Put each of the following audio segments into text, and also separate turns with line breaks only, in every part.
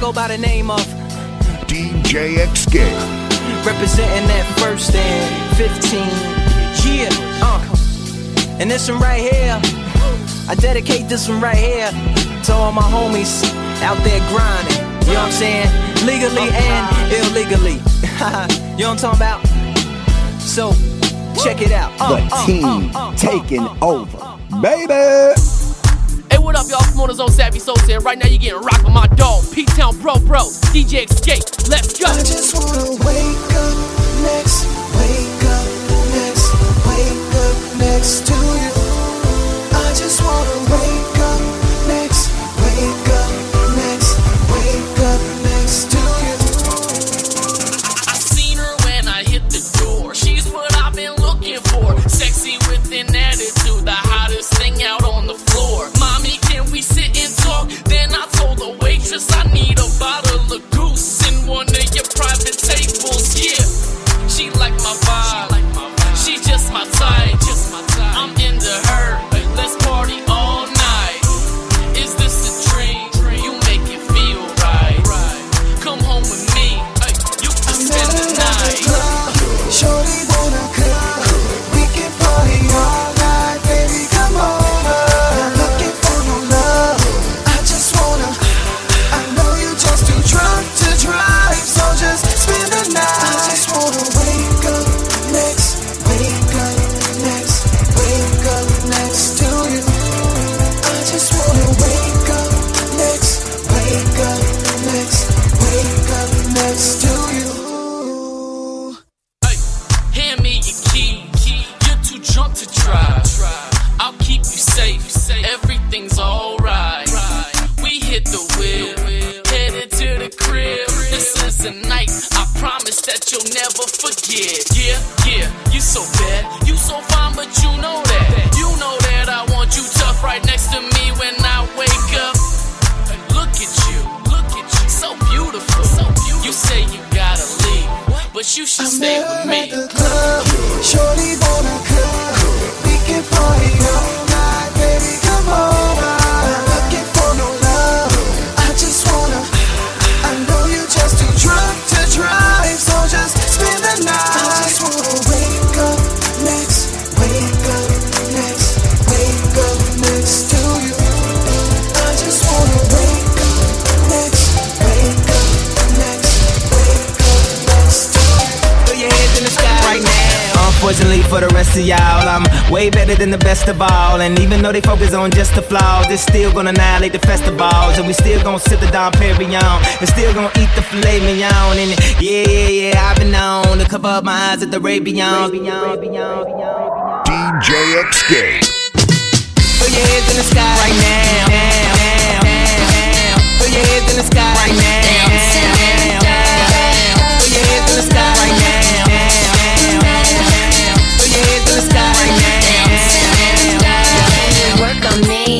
go by the name of
DJ Escape.
Representing that first and 15. Yeah, uh. And this one right here, I dedicate this one right here to all my homies out there grinding. You know what I'm saying? Legally and illegally. you know what I'm talking about? So, check it out. Uh,
The
uh,
team
uh, uh,
taking
uh, uh,
over.
uh,
Baby!
What up, y'all? Promoters on Savvy Soul here. Right now, you're getting rocked with my dog, P Town Bro Bro, DJ Escape. Let's go.
I just wanna wake up next, wake up next, wake up next to you. I just wanna met
with me.
Shorty wanna for the
rest of y'all, I'm way better than the best of all. And even though they focus on just the flaws, they're still gonna annihilate the festivals. And we still gonna sit the Dom Perignon. And still gonna eat the filet mignon. And yeah, yeah, yeah, I've been known to cover up my eyes at the Ray Beyond.
DJ Escape.
Throw your hands in the sky right now. now, now, now. Throw your hands in the sky right now. Throw your hands in the sky right now,
me.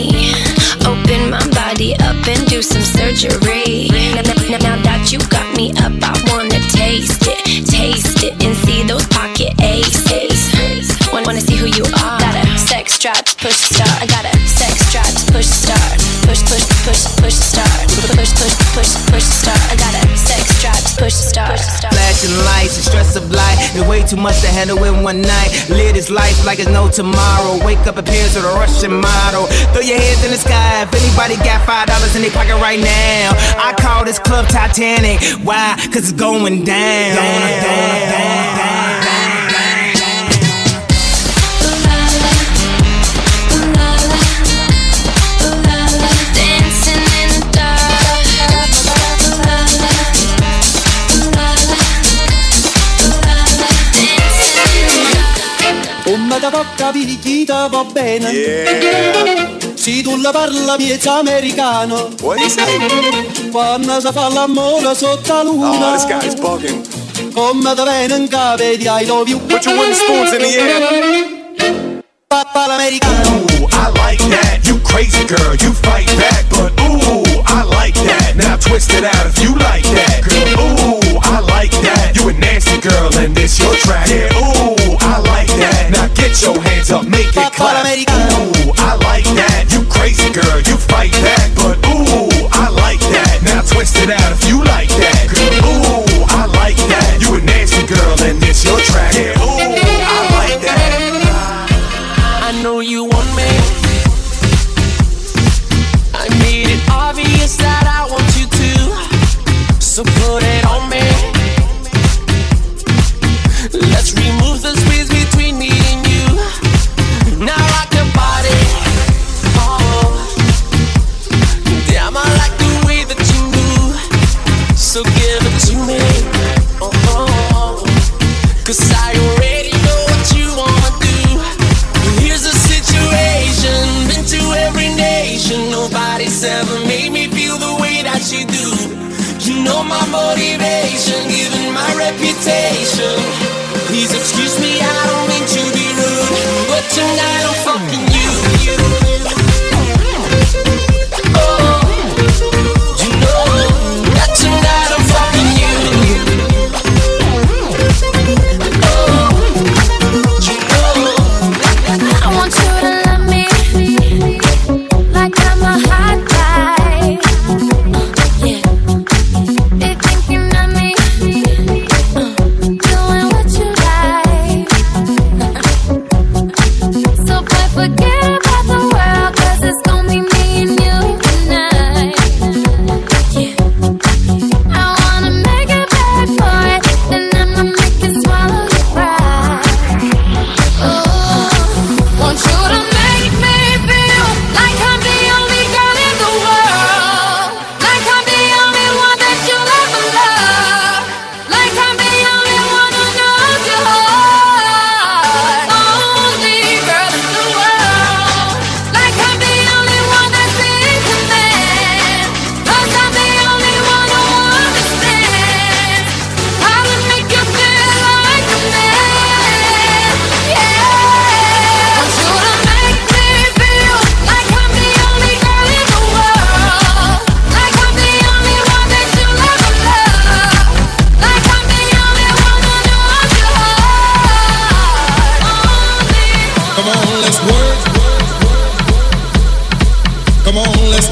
Of way too much to handle in one night. Live this life like it's no tomorrow. Wake up appears with a Russian model. Throw your hands in the sky if anybody got five dollars in their pocket right now. I call this club Titanic. Why? Cause it's going down. down, down, down,
Da poca picchita va bene Se tu la parla miezza americano
What do you say?
Quando si fa l'amore sotto la luna
Oh, this guy's bugging.
Come da viene in capo di I love you
Put your wooden spoons in the air.
Papà l'americano
Ooh, I like that. You crazy girl, you fight back, but ooh, I like that. Now twist it out if you like that, girl. Ooh, I like that. You a nasty girl and this your track. Yeah, ooh,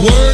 words.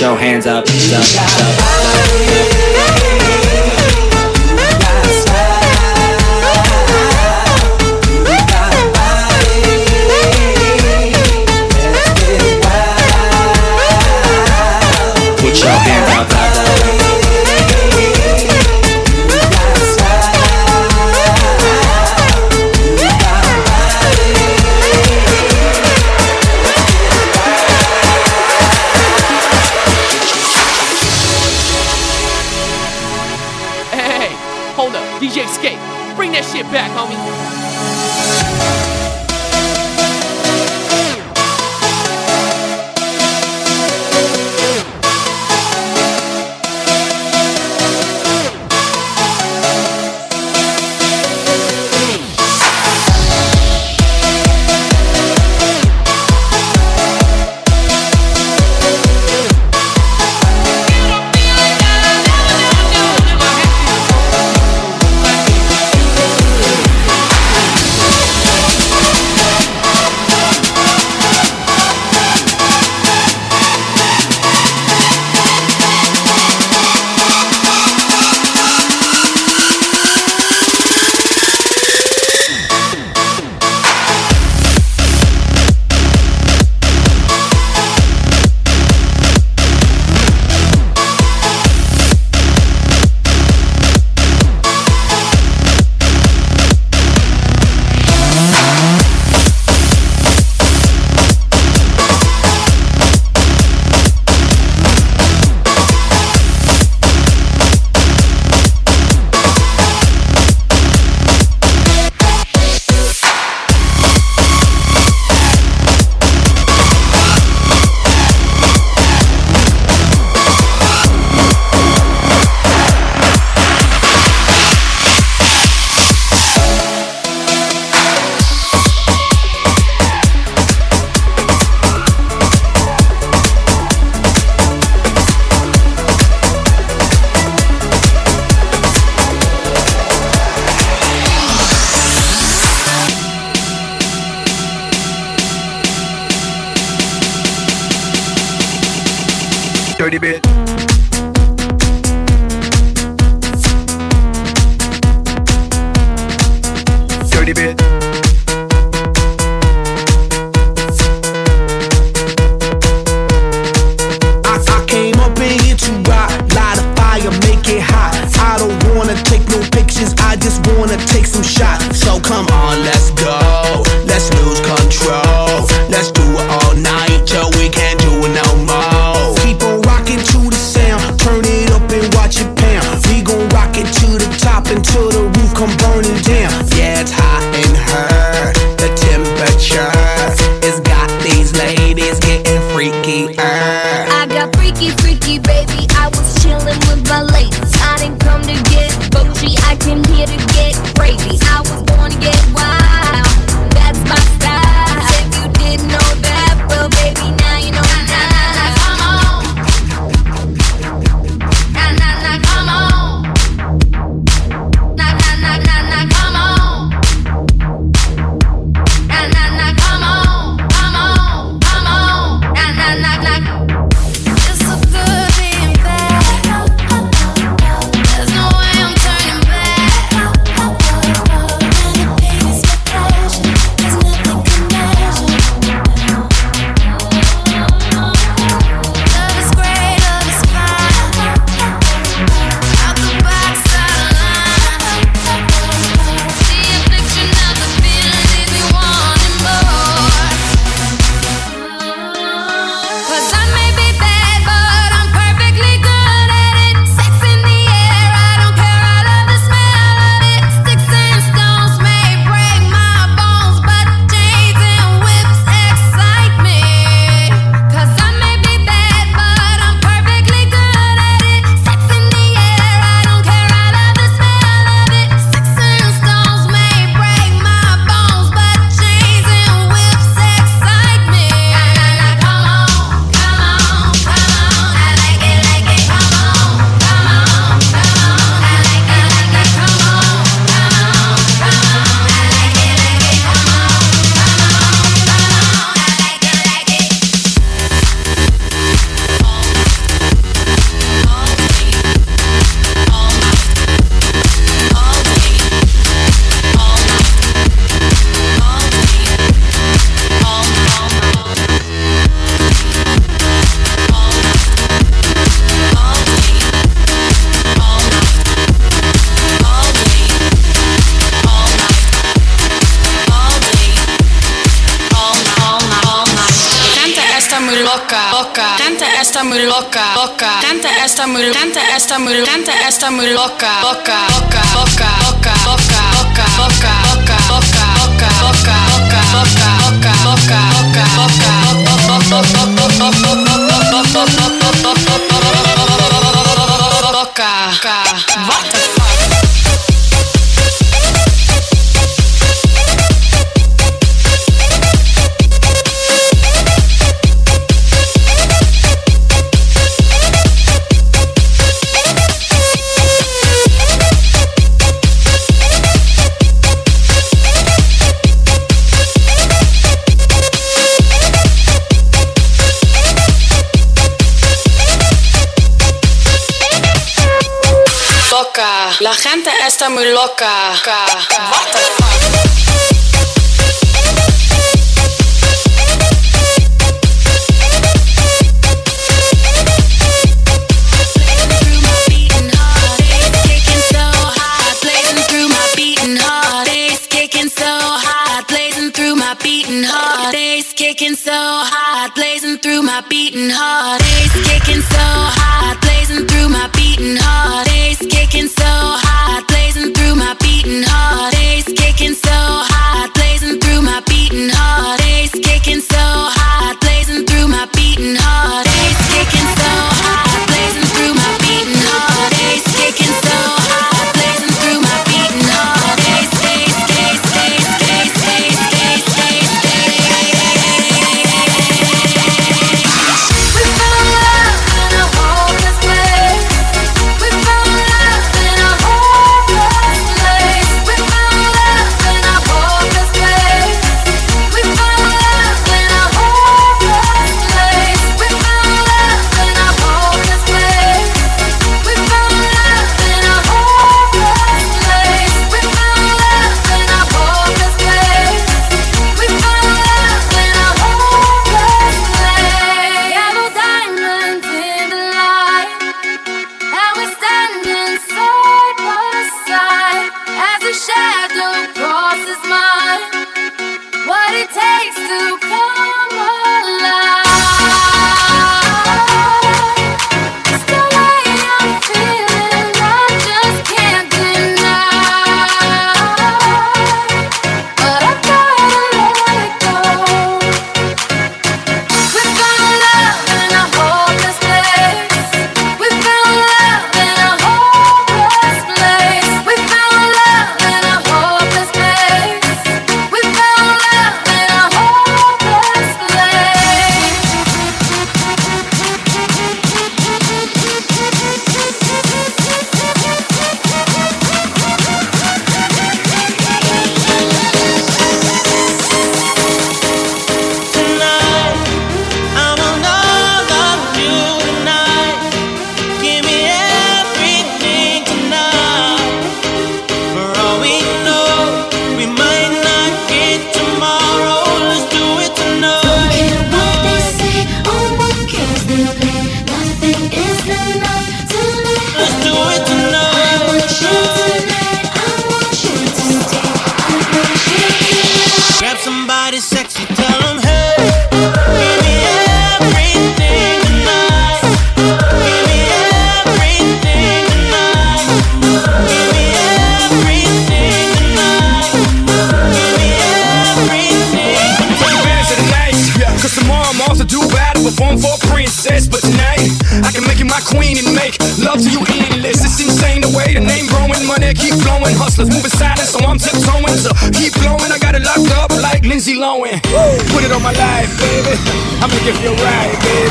Your hands up,
up, up. Put
filme local.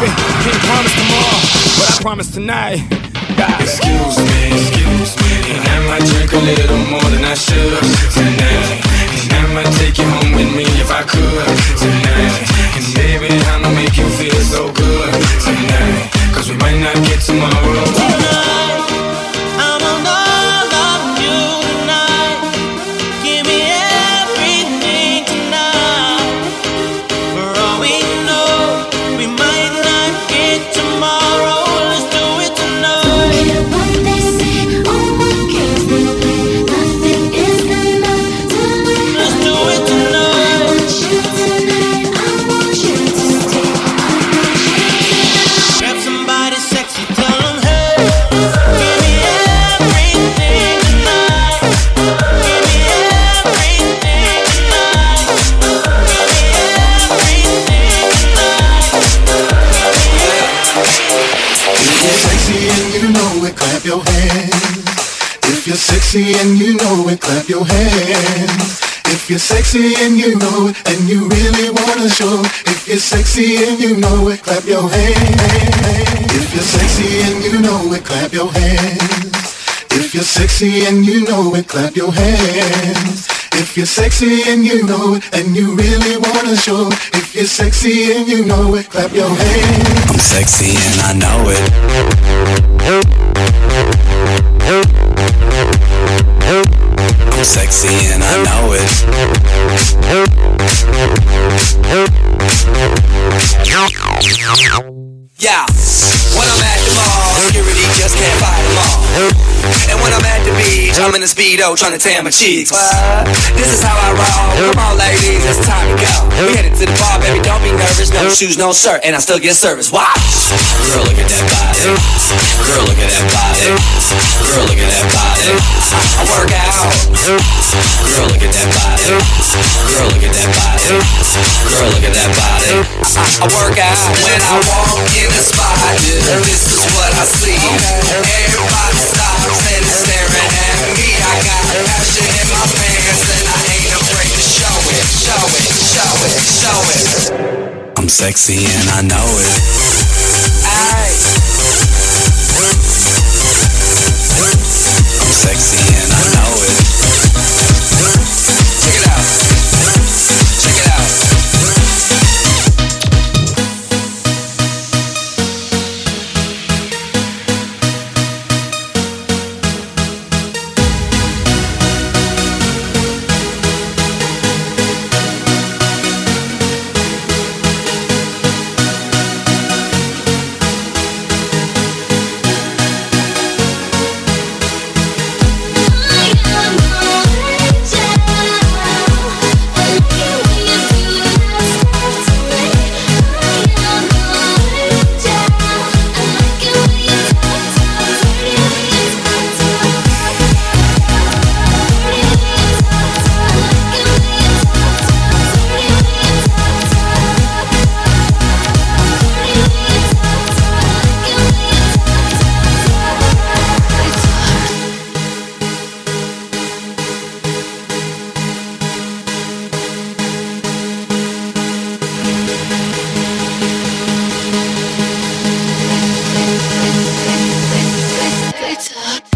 Ride. Can't promise tomorrow, but I promise tonight. God. Excuse me, excuse me, and I might drink a little more than I should tonight. And I might take you home with me if I could tonight. And baby, I'ma make you feel so good tonight. Cause we might not get tomorrow.
Grab sexy
and you know it, clap your hands. If you're sexy and you know it, and you really wanna show. If you're sexy and you know it, clap your hands. If you're sexy and you know it, clap your hands. If you're sexy and you know it, clap your hands. If you're sexy and you know it, and you really wanna show. If you're sexy and you know it, clap your hands.
I'm sexy and I know it. Sexy and I know it. Yeah, when I'm at the mall, just can't fight them all. And when I'm at the beach, I'm in a speedo trying to tan my cheeks. What? This is how I roll. Come on, ladies, it's time to go. We headed to the bar, baby, don't be nervous. No shoes, no shirt, and I still get service. Watch. Girl, look at that body. Girl, look at that body. Girl, look at that body. I work out. Girl, look at that body. Girl, look at that body. Girl, look at that body. I work out when I walk in the spot. This is what I see. Everybody stops and staring at me. I got passion in my pants and I ain't afraid to show it, show it, show it, show it. I'm sexy and I know it. I'm
is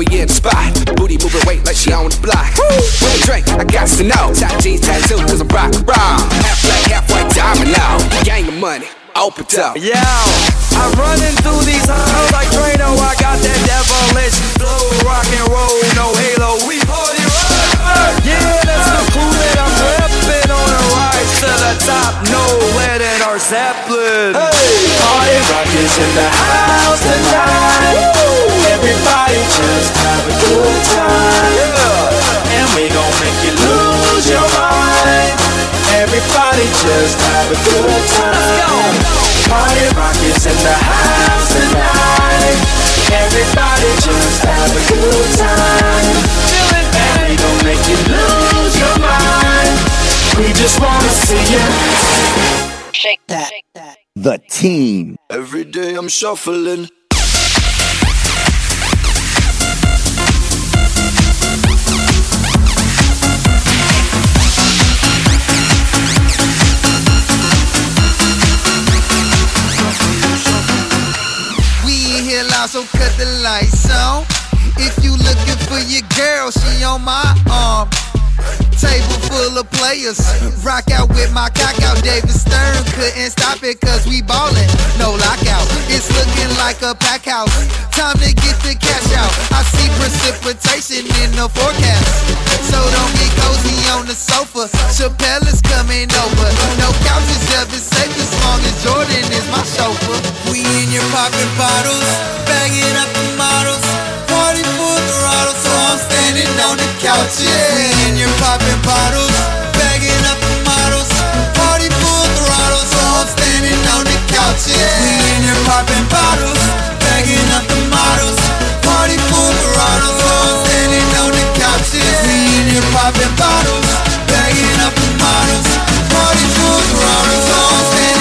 we in the spot. Booty moving weight like she on the block. When we drink, I got to know. Top jeans tattoo, cause I'm rock around. Half black, half white diamond now. Gang of money, open up.
Yo, I'm running through these halls like Drano. I got that devilish flow, rock and roll, no halo. We party rock. Yeah, that's the clue that I'm repping on a rise to the top. No lead in our Zeppelin.
Hey, party rock is in the house tonight. Everybody just have a good time. And we gon' make you lose your mind. Everybody just have a good time. Party rock is in the house tonight. Everybody just have a good time. And we gon' make you lose your mind. We just wanna see you.
Shake that.
The team.
Every day I'm shuffling.
We in here loud, so cut the lights on. If you looking for your girl, she on my arm. Table full of players. Rock out with my cock out. David Stern couldn't stop it cause we ballin'. No lockout. It's looking like a pack house. Time to get the cash out. I see precipitation in the forecast. So don't get cozy on the sofa. Chappelle is coming over. No couch is ever safe as long as Jordan is my chauffeur. We in here popping bottles, bagging up the models. Party full throttle, so I'm standing on the couch. Yeah. We in here popping bottles, up the models. Party full throttle, so I'm standing on the couch. Yeah. We in here popping bottles, bagging up the models. Party full throttle, so I'm standing on the couch. Yeah. We in here popping bottles, up the models. Party full throttle, so I'm standing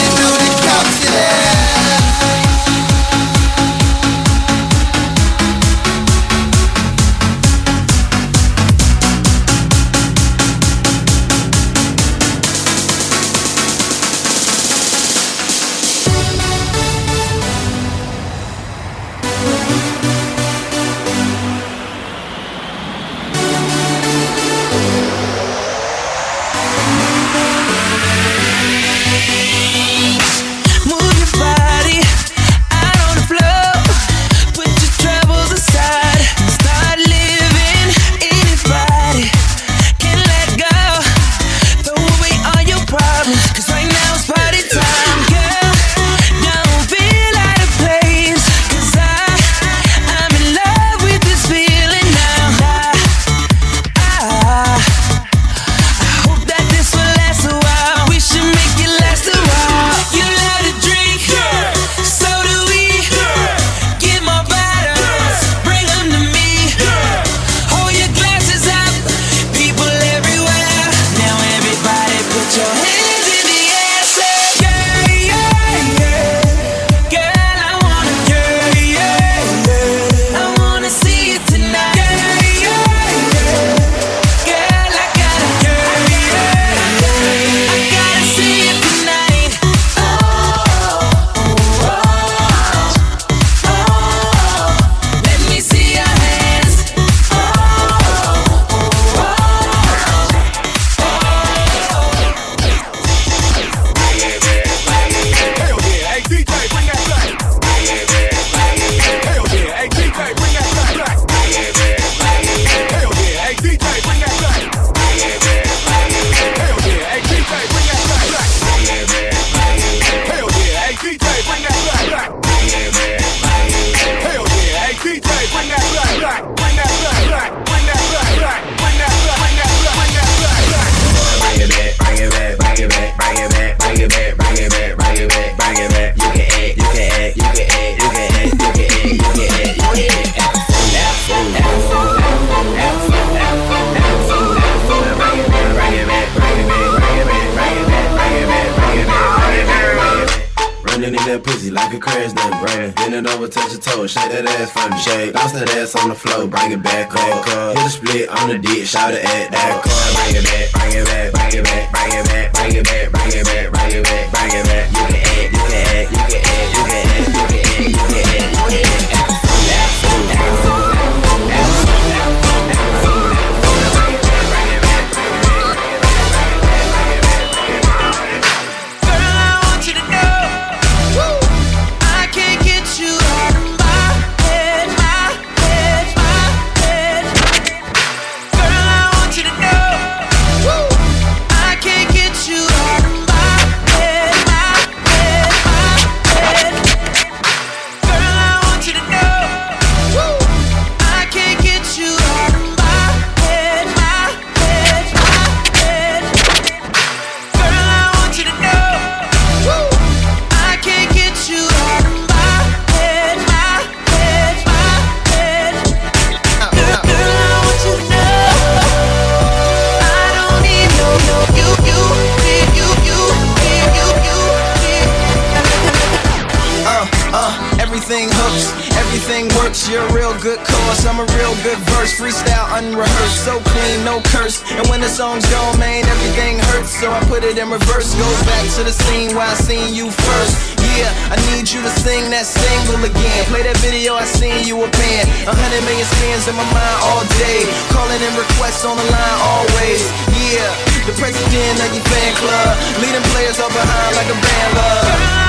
dick, shout it at that car. Bring it back, bring it back, bring it back, bring it back, bring it back, bring it back, bring it back, bring it back. You can act, you can act, you can act, you can act, you can act, you can act, you can act.
So clean, no curse. And when the song's gone, man, everything hurts. So I put it in reverse. Go back to the scene where I seen you first. Yeah, I need you to sing that single again. Play that video I seen you a pan. A hundred million spins in my mind all day. Calling in requests on the line always. Yeah, the president of your fan club. Leading players up behind like a band love.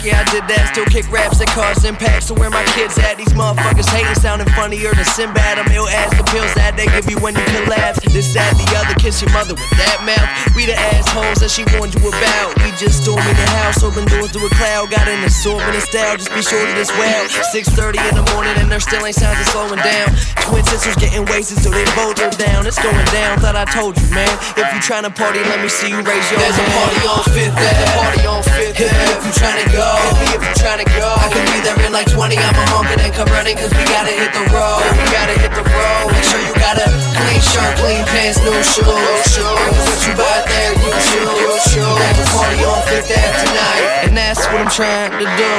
Back, yeah, I did that. Still kick raps that cause impact. So where my kids at? These motherfuckers hating, sounding funnier than Sinbad. I'm ill as the pills that they give you when you collapse. This, that, the other, kiss your mother with that mouth. We the assholes that she warned you about. We just storming the house, open doors to a cloud. Got an assortment style, just be sure to this well. 6:30 in the morning and there still ain't signs of slowing down. Twin sisters getting wasted, so they both are down. It's going down. Thought I told you, man. If you tryna party, let me see you raise your
There's a party on Fifth Ave.
Party on Fifth
if you tryna go.
If you tryna go.
I could be there in like 20. I'ma and come running cause we gotta hit the road.
We gotta hit the road.
Make sure you got a clean shirt, clean pants, new shoes. Cause what you buy there, you choose. There's a party on Fifth Ave tonight.
And that's what I'm trying to do.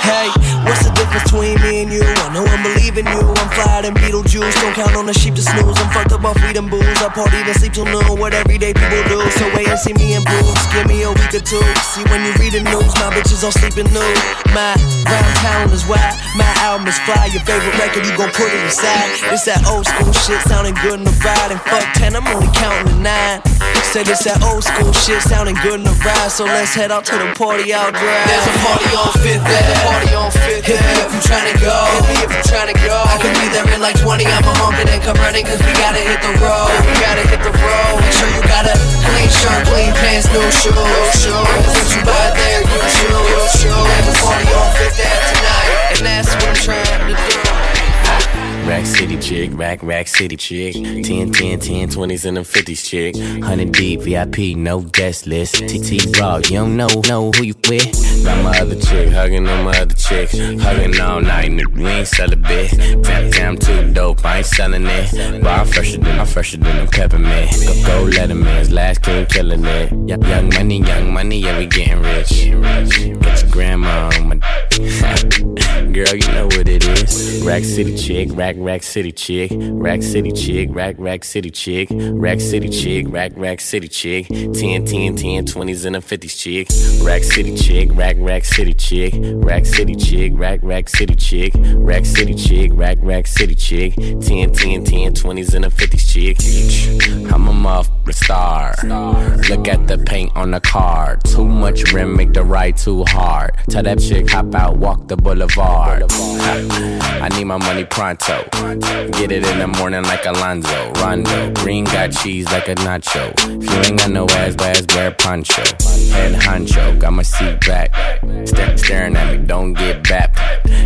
Hey, what's the difference between me and you? I know I'm believing you. I'm fly than Beetlejuice. Don't count on the sheep to snooze. I'm fucked up off weed and booze. I party then sleep till noon. What everyday people do. So wait and see me in improve. Give me a week or two. See when you read the news, my bitches all sleeping nude. My round town is wide. My album is fly. Your favorite record, you gon' put it aside. It's that old school shit sounding good in the ride. And fuck 10, I'm only counting to nine. Said it's that old school shit sounding good in the ride, so let's head out to the party out drive.
There's a party on Fifth.
There's a party on Fifth
Hit me if you tryna go.
Hit me if you tryna go.
I could be there in like 20. I'ma honk it and come running, cause we gotta hit the road.
We gotta hit
shirt, clean pants, new shoes. Shoes. Since you buy there, you choose. You choose.
There's a party on Fifth Ave tonight, and that's what I'm trying to do.
Rack City chick, rack, rack city chick. 10, 10, 10, 20s and them 50s chick. 100 deep, VIP, no guest list. TT Raw, you don't know, know who you with. Got my other chick, hugging on my other chick. Hugging all night, we ain't sell a bit. Damn, damn, too dope, I ain't selling it. But I'm fresher than, I'm fresher than them peppermint. Go, go Letterman's last king killing it. Young money, young money, yeah, we getting rich. Get your grandma on my. Girl, you know what it is. Rack City chick, rack, rack city chick. Rack City chick, rack, rack city chick. Rack City chick, rack, rack city chick. 10, 10, 10, 20s and a 50s chick. Rack City chick, rack, rack city chick. Rack City chick, rack, rack city chick. Rack City chick, rack, rack city chick. 10, 10, 10, 20s and a 50s chick. I'm a muff, star. Look at the paint on the car. Too much rim, make the ride too hard. Tell that chick, hop out, walk the boulevard. I need my money pronto. Get it in the morning like Alonzo. Rondo. Green got cheese like a nacho. If you ain't got no ass, ass, wear poncho. Head honcho, got my seat back. Step staring at me, don't get back.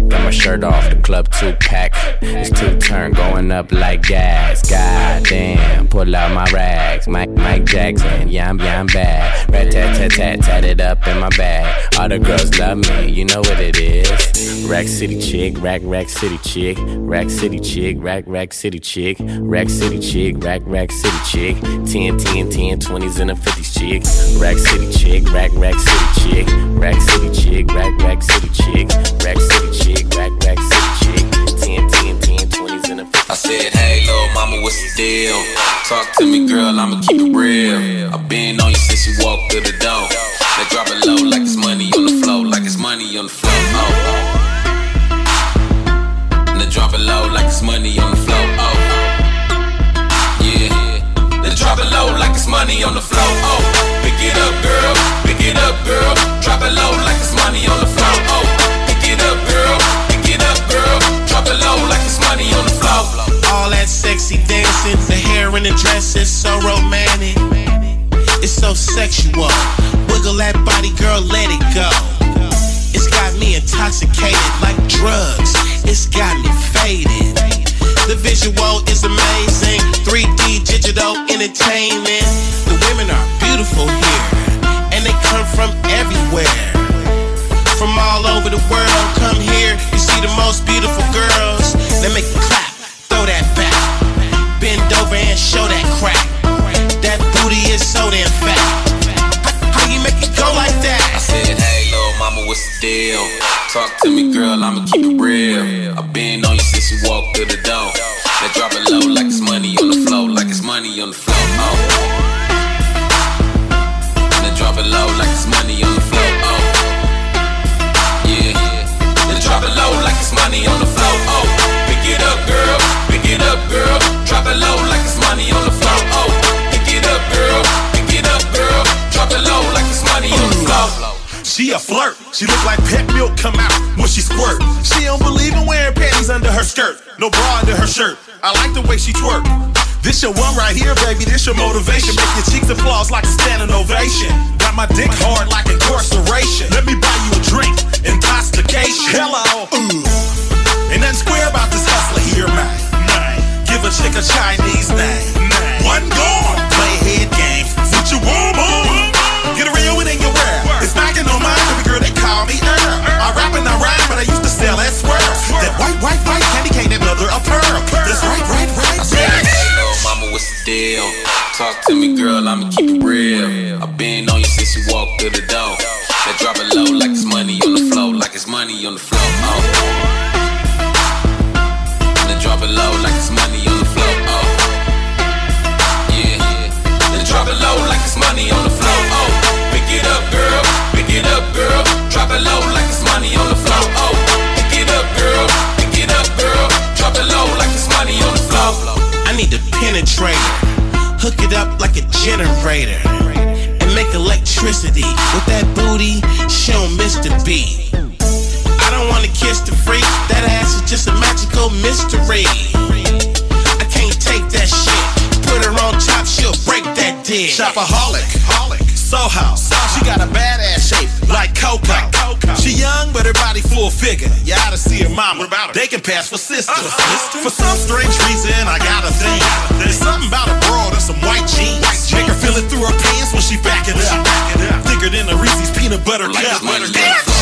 Got my shirt off, the club two pack. It's two turn going up like gas. God damn, pull out my rags. Mike, Mike Jackson, yeah, I'm, yeah, I'm bad. Rat tat tat tat, tat it up in my bag. All the girls love me, you know what it is. Rack City chick, rack, rack city chick. Rack City chick, rack, rack city chick. Rack City chick, rack, rack city chick. 10, 10, 10, 20s and a 50s chick. Rack City chick, rack, rack city chick. Rack City chick, rack, rack city chick. Rack City chick, rack, rack city chick. 10, 10, 10, 20s and a 50s
I said, hey, little mama, what's the deal? Talk to me, girl, I'ma keep it real. i been on you since you walked through the door. Now drop it low like it's money on the floor, like it's money on the floor. Oh. Now drop it low like it's money on the floor. Oh. Yeah. Now drop it low like it's money on the floor. Oh. Pick it up, girl. Pick it up, girl. Drop it low like it's money on the floor. Oh.
Hair the dress is so romantic. It's so sexual. Wiggle that body, girl, let it go. It's got me intoxicated like drugs. It's got me faded. The visual is amazing. 3D digital entertainment. The women are beautiful here, and they come from everywhere. From all over the world, come here. You see the most beautiful girls. They make you clap, and show that crack. That booty is so damn fat. How you make it go like that?
I said, hey, little mama, what's the deal? Talk to me, girl, I'ma keep it real. i been on you since you walked through the door.
She a flirt. She look like pet milk come out when she squirt. She don't believe in wearing panties under her skirt. No bra under her shirt. I like the way she twerk. This your one right here, baby. This your motivation. Make your cheeks applause like a standing ovation. Got my dick hard like incarceration. Let me buy you a drink. Intoxication. Hello. Ooh. Ain't nothing square about this hustler here, man. Give a chick a Chinese name.
Talk to me, girl, I'ma keep it real. I've been on you since you walked through the door.
Generator and make electricity with that booty. She don't miss the beat. I don't wanna kiss the freak. That ass is just a magical mystery. I can't take that shit. Put her on top, she'll break that dick.
Shopaholic, Soul House. She got a badass shape like Coco. She young, but her body full figure. You oughta see her mama. They can pass for sisters. Uh-huh. For some strange reason, I got a thing. There's something about a broad and some white jeans. Feel it through her pants when she back it up. Thicker than a Reese's peanut butter cup.